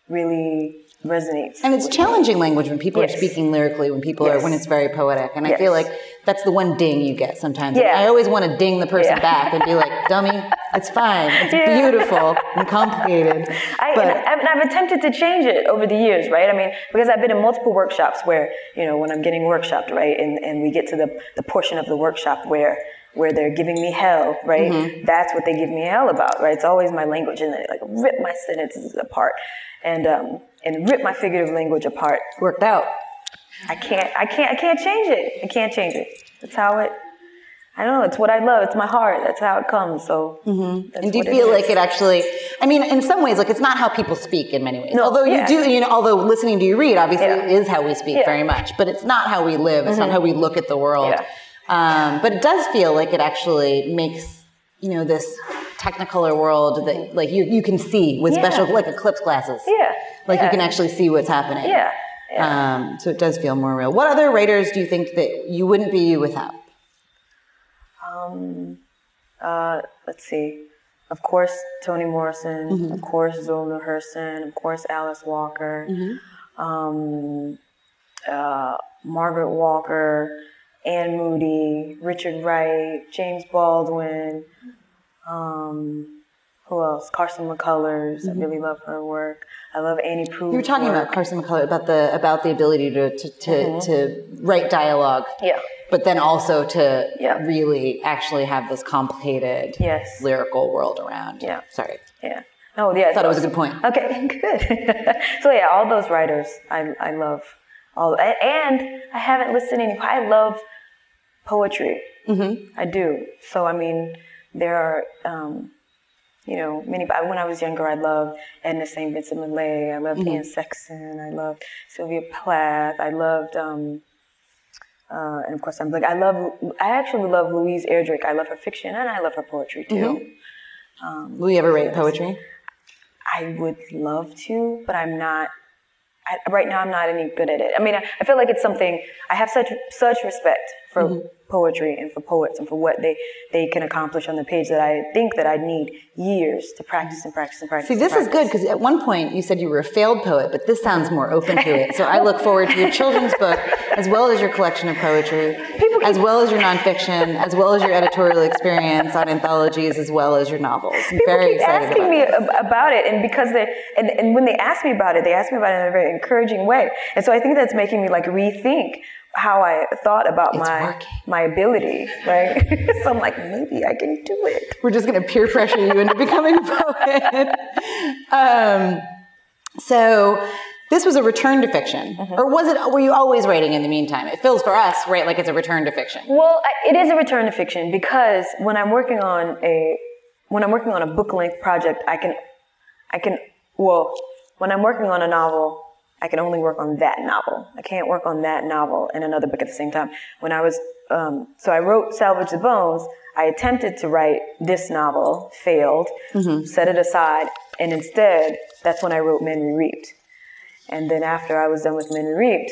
really resonates. And it's challenging language when people are speaking lyrically, when people are when it's very poetic. And I feel like that's the one ding you get sometimes. And Yeah. I always want to ding the person Yeah. back and be like, "Dummy, it's fine. It's Yeah. beautiful and complicated." I, but and I've attempted to change it over the years, right? I mean, because I've been in multiple workshops where, you know, when I'm getting workshopped, right, and, and we get to the, the portion of the workshop where where they're giving me hell, right? Mm-hmm. That's what they give me hell about, right? It's always my language, and they like rip my sentences apart, and um, and rip my figurative language apart. worked out. I can't, I can't, I can't change it. I can't change it. That's how it. I don't know. It's what I love. It's my heart. That's how it comes. So. Mm-hmm. And do you what it feel like it actually? I mean, in some ways, like it's not how people speak in many ways. No, although yeah. you do, you know, although listening to you read obviously Yeah. is how we speak Yeah. very much, but it's not how we live. It's not how we look at the world. Yeah. Um, but it does feel like it actually makes you know this technicolor world that like you you can see with Yeah. special like eclipse glasses. Yeah. Like you can actually see what's happening. Yeah. Yeah. Um, so it does feel more real. What other writers do you think that you wouldn't be you without? Um, uh, let's see. Of course, Toni Morrison. Of course, Zora Hurston. Of course, Alice Walker. Um, uh, Margaret Walker. Anne Moody. Richard Wright. James Baldwin. Um, who else? Carson McCullers. I really love her work. I love Annie Proulx. You were talking about Carson McCullers about the about the ability to to to, to write dialogue. Yeah. but then also to Yeah. really actually have this complicated Yes. lyrical world around. Yeah. Sorry. Yeah. Oh, yeah. I thought it was a good point. Okay, good. so yeah, all those writers I, I love. All and I haven't listed any. I love poetry. Mm-hmm. I do. So I mean, there are. Um, you know, many. When I was younger, I loved Edna St. Vincent Millay. I loved Anne Sexton. I loved Sylvia Plath. I loved, um, uh, and of course, I'm like, I love. I actually love Louise Erdrich. I love her fiction and I love her poetry too. Will you ever write poetry? I would love to, but I'm not. I, right now, I'm not any good at it. I mean, I, I feel like it's something I have such such respect for Mm-hmm. Poetry and for poets and for what they they can accomplish on the page that I think that I'd need years to practice and practice and practice. See, this is good because at one point you said you were a failed poet, but this sounds more open to it. So I look forward to your children's book, as well as your collection of poetry, as well as your nonfiction, as well as your editorial experience on anthologies, as well as your novels. I'm People very keep excited asking about me this. about it, and because they and, and when they ask me about it, they ask me about it in a very encouraging way, and so I think that's making me like rethink how I thought about It's my working. my ability, right? so I'm like, maybe I can do it. We're just going to peer pressure you into becoming a poet. Um, so this was a return to fiction, Mm-hmm. or was it? Were you always writing in the meantime? It feels for us, right, like it's a return to fiction. Well, I- it is a return to fiction because when I'm working on a when I'm working on a book length project, I can I can well when I'm working on a novel, I can only work on that novel. I can't work on that novel and another book at the same time. When I was um, so I wrote Salvage the Bones. I attempted to write this novel, failed, set it aside, and instead that's when I wrote Men We Reaped. And then after I was done with Men We Reaped,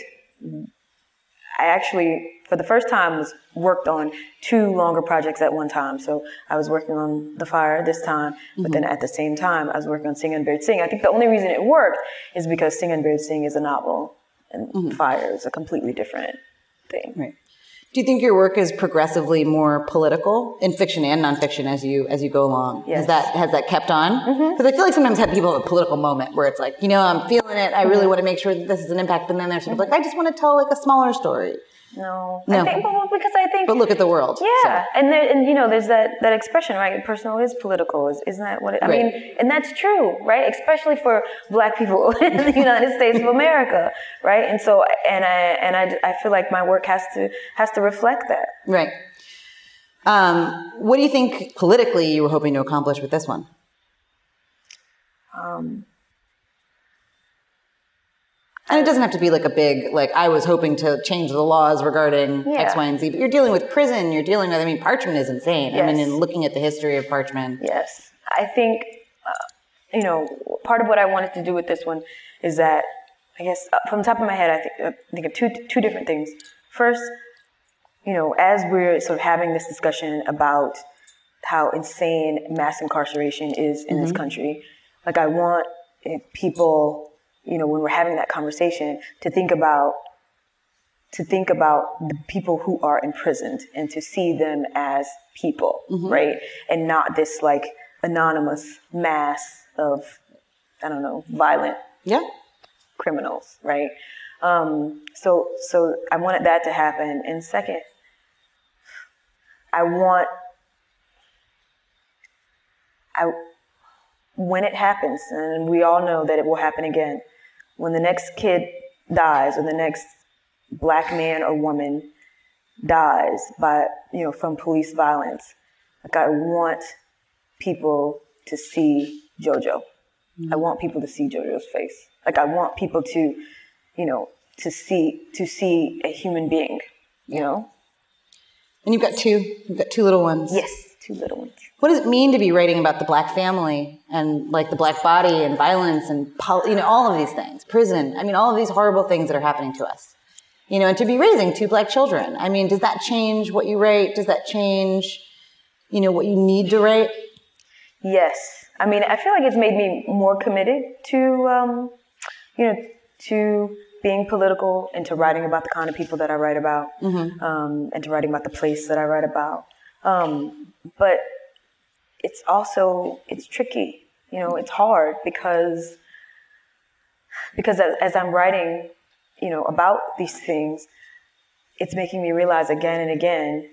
I actually, for the first time, was worked on two longer projects at one time. So I was working on The Fire this time, but then mm-hmm. at the same time, I was working on Sing Unburied Sing. I think the only reason it worked is because Sing Unburied Sing is a novel, and mm-hmm. Fire is a completely different thing. Right. Do you think your work is progressively more political in fiction and nonfiction as you as you go along? Has Yes. that has that kept on? Mm-hmm. Because I feel like sometimes have people have a political moment where it's like, you know, I'm feeling it. I really mm-hmm. want to make sure that this is an impact, and then they're sort of mm-hmm. like, I just want to tell like a smaller story. No. No. I think, well, because I think. But look at the world. Yeah, and there, and you know, there's that that expression, right? Personal is political. Is isn't that what? It, I Right. mean, and that's true, right? Especially for Black people in the United States of America, right? And so, and I and I, I feel like my work has to has to reflect that. Right. Um, what do you think politically you were hoping to accomplish with this one? Um, And it doesn't have to be like a big, like, I was hoping to change the laws regarding Yeah. X, Y, and Z, but you're dealing with prison, you're dealing with, I mean, Parchman is insane. I mean, in looking at the history of Parchman. Yes, I think uh, you know part of what I wanted to do with this one is that I guess uh, from the top of my head I think uh, think of two two different things. First, you know, as we're sort of having this discussion about how insane mass incarceration is in this country, like I want people, you know, when we're having that conversation, to think about to think about the people who are imprisoned and to see them as people, right? And not this like anonymous mass of, I don't know, violent Yeah. criminals, right? Um, so, so I wanted that to happen. And second, I want, I, when it happens, and we all know that it will happen again, when the next kid dies or the next black man or woman dies by, you know, from police violence, like I want people to see JoJo. Mm-hmm. I want people to see JoJo's face. Like I want people to, you know, to see to see a human being. You know. And you've got two, you've got two little ones. Yes, two little ones. What does it mean to be writing about the black family and like the black body and violence and pol- you know all of these things, prison? I mean, all of these horrible things that are happening to us. You know, and to be raising two black children. I mean, does that change what you write? Does that change, you know, what you need to write? Yes, I mean I feel like it's made me more committed to, um, you know, to being political and to writing about the kind of people that I write about, um, and to writing about the place that I write about. Um, but it's also it's tricky, you know, it's hard because because as, as I'm writing, you know, about these things, it's making me realize again and again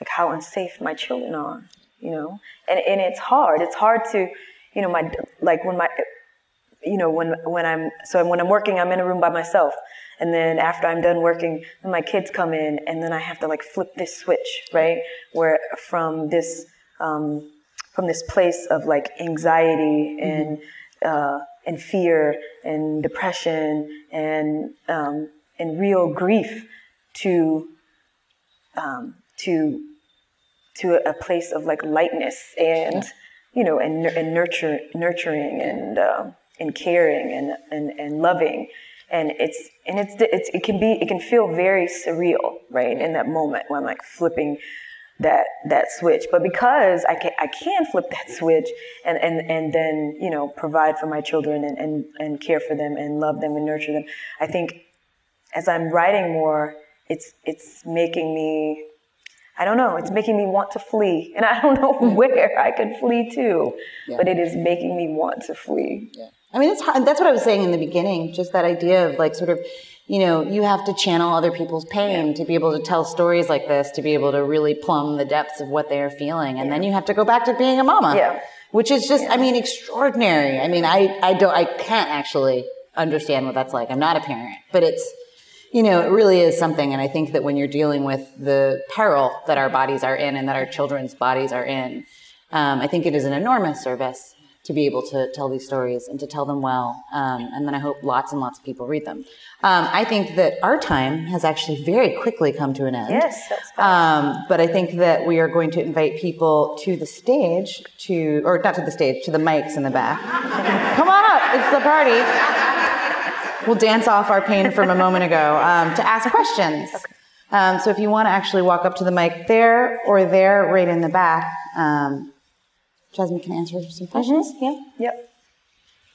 like how unsafe my children are you know? And and it's hard. It's hard to you know my like when my you know when when i'm so when i'm working i'm in a room by myself. And then after i'm done working my kids come in and then i have to like flip this switch right? Where from this um, from this place of like anxiety and uh, and fear and depression and um, and real grief to um, to to a place of like lightness and you know and, and nurture nurturing and um, and caring and, and and loving and it's and it's it's it can be it can feel very surreal right in that moment when I'm like flipping that that switch but because I can I can flip that switch and and and then you know provide for my children and and, and care for them and love them and nurture them I think as I'm writing more it's it's making me I don't know. It's making me want to flee, and I don't know where I could flee to, but it is making me want to flee. I mean, it's hard. That's what I was saying in the beginning. Just that idea of like sort of, you know, you have to channel other people's pain to be able to tell stories like this, to be able to really plumb the depths of what they are feeling, and then you have to go back to being a mama. Yeah. Which is just, I mean, extraordinary. I mean, I, I don't, I can't actually understand what that's like. I'm not a parent, but it's, you know, it really is something. And I think that when you're dealing with the peril that our bodies are in and that our children's bodies are in, um, I think it is an enormous service to be able to tell these stories and to tell them well. Um, and then I hope lots and lots of people read them. Um, I think that our time has actually very quickly come to an end. Yes, that's. Um, but I think that we are going to invite people to the stage to, or not to the stage, to the mics in the back. Come on up, it's the party. We'll dance off our pain from a moment ago um, to ask questions. Um, so if you want to actually walk up to the mic there or there, right in the back, um, Jesmyn can answer some questions. Yeah. Yep.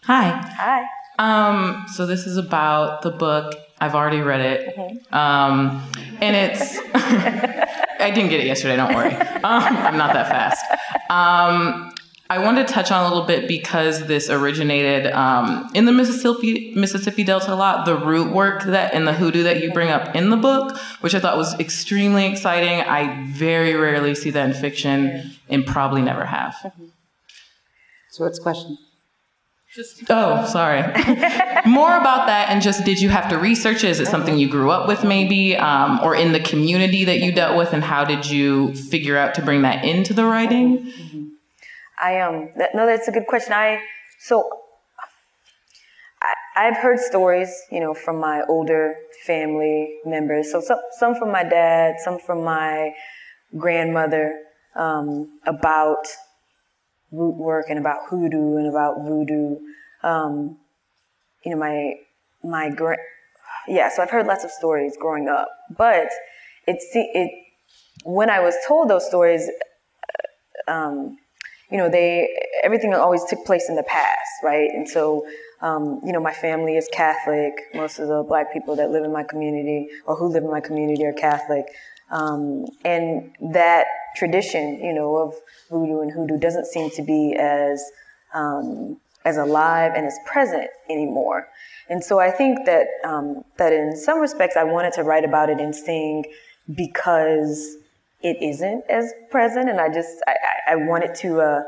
Hi. Hi. Um, so this is about the book. I've already read it. Um, and it's, I didn't get it yesterday, don't worry. Um, I'm not that fast. Um, I wanted to touch on a little bit because this originated um, in the Mississippi Mississippi Delta a lot. The root work that and the hoodoo that you bring up in the book, which I thought was extremely exciting. I very rarely see that in fiction, and probably never have. So what's the question? Oh, sorry. More about that, and just did you have to research it? Is it something you grew up with, maybe, um, or in the community that you dealt with, and how did you figure out to bring that into the writing? I um that, no, that's a good question. I so I, I've heard stories, you know, from my older family members. So some some from my dad, some from my grandmother um, about root work and about hoodoo and about voodoo. Um, you know, my my gra- yeah. So I've heard lots of stories growing up, but it it when I was told those stories. Um, you know, they everything always took place in the past, right? And so, um, you know, my family is Catholic. Most of the black people that live in my community or who live in my community are Catholic. Um, and that tradition, you know, of voodoo and hoodoo doesn't seem to be as um, as alive and as present anymore. And so I think that um, that in some respects I wanted to write about it and Sing because it isn't as present, and I just I, I wanted to uh,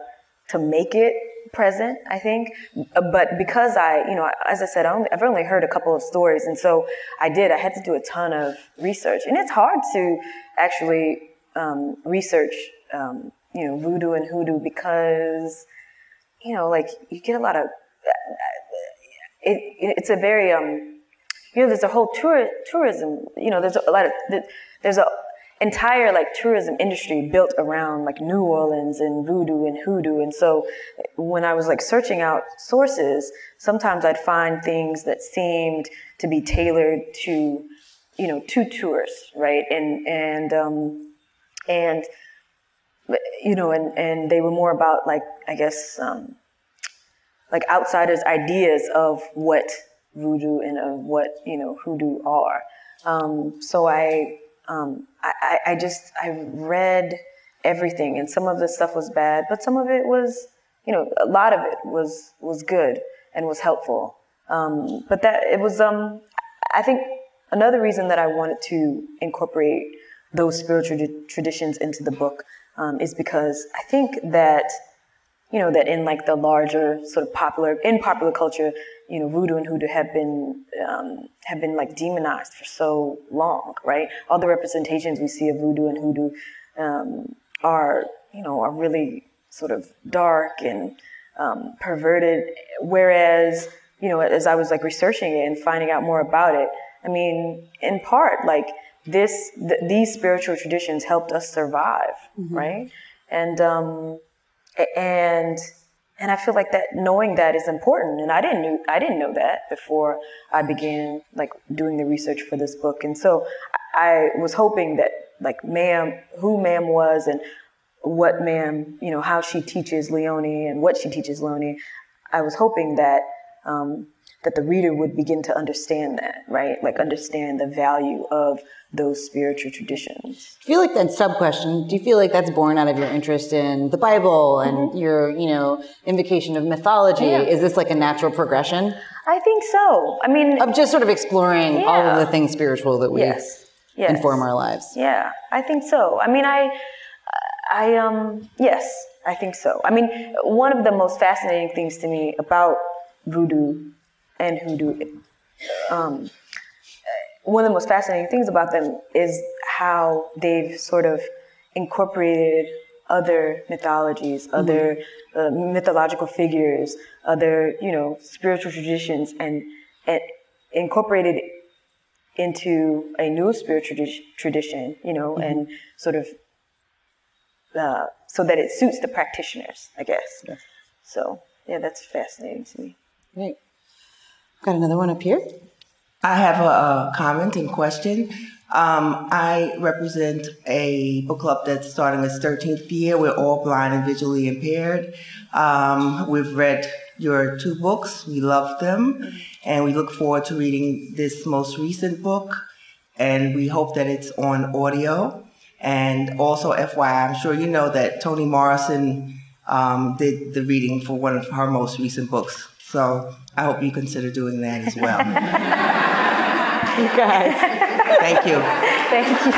to make it present. I think, but because I you know as I said I I've only heard a couple of stories, and so I did I had to do a ton of research, and it's hard to actually um, research um, you know voodoo and hoodoo because you know like you get a lot of it, it's a very um, you know there's a whole tour, tourism you know there's a lot of there's a entire like tourism industry built around like New Orleans and voodoo and hoodoo. And so when I was like searching out sources, sometimes I'd find things that seemed to be tailored to, you know, to tourists, right? And and um, and you know, and and they were more about like I guess um, like outsiders' ideas of what voodoo and of what you know hoodoo are. Um, so I um, I, I just I read everything, and some of the stuff was bad, but some of it was, you know, a lot of it was was good and was helpful. Um, but that it was, um, I think, another reason that I wanted to incorporate those spiritual traditions into the book um, is because I think that you know that in like the larger sort of popular in popular culture you know, voodoo and hoodoo have been um, have been like demonized for so long, right? All the representations we see of voodoo and hoodoo um, are, you know, are really sort of dark and um, perverted. Whereas, you know, as I was like researching it and finding out more about it, I mean, in part, like this, th- these spiritual traditions helped us survive, mm-hmm. right? And um, and and I feel like that knowing that is important. And I didn't knew I didn't know that before I began like doing the research for this book. And so I was hoping that like Mam, who Mam was and what Mam, you know, how she teaches Leonie and what she teaches Leonie. I was hoping that um, that the reader would begin to understand that, right? Like understand the value of those spiritual traditions. I feel like that sub question, do you feel like that's born out of your interest in the Bible and mm-hmm. your, you know, invocation of mythology? Yeah. Is this like a natural progression? I think so. I mean, of just sort of exploring yeah. all of the things spiritual that we yes. Yes. inform our lives. Yeah, I think so. I mean, I, I, um, yes, I think so. I mean, one of the most fascinating things to me about voodoo and hoodoo, um, one of the most fascinating things about them is how they've sort of incorporated other mythologies, mm-hmm. other uh, mythological figures, other you know spiritual traditions, and, and incorporated into a new spiritual tradition, you know, mm-hmm. and sort of uh, so that it suits the practitioners, I guess. Yes. So yeah, that's fascinating to me. Great. Got another one up here. I have a, a comment and question. Um, I represent a book club that's starting its 13th year. We're all blind and visually impaired. Um, we've read your two books. We love them. And we look forward to reading this most recent book. And we hope that it's on audio. And also, FYI, I'm sure you know that Toni Morrison um, did the reading for one of her most recent books. So I hope you consider doing that as well. You guys. Thank you. Thank you.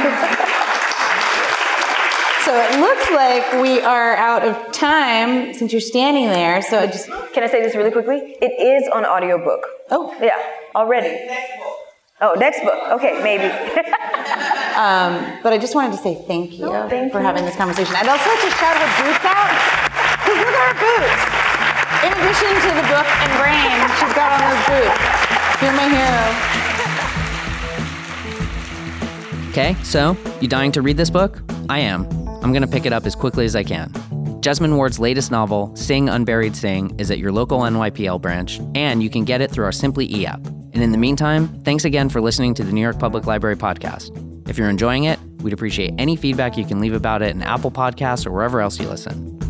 So it looks like we are out of time since you're standing there. So I just Can I say this really quickly? It is on audiobook. oh, Yeah, already. Oh, next book. Okay, maybe. um, but I just wanted to say thank you Oh, thank for you. having this conversation. I'd also like to shout her boots out because look at her boots. In addition to the book and brain, she's got on those boots. You're my hero. Okay, so you dying to read this book? I am. I'm gonna pick it up as quickly as I can. Jesmyn Ward's latest novel, Sing Unburied Sing, is at your local NYPL branch, and you can get it through our Simply e app. And in the meantime, thanks again for listening to the New York Public Library podcast. If you're enjoying it, we'd appreciate any feedback you can leave about it in Apple Podcasts or wherever else you listen.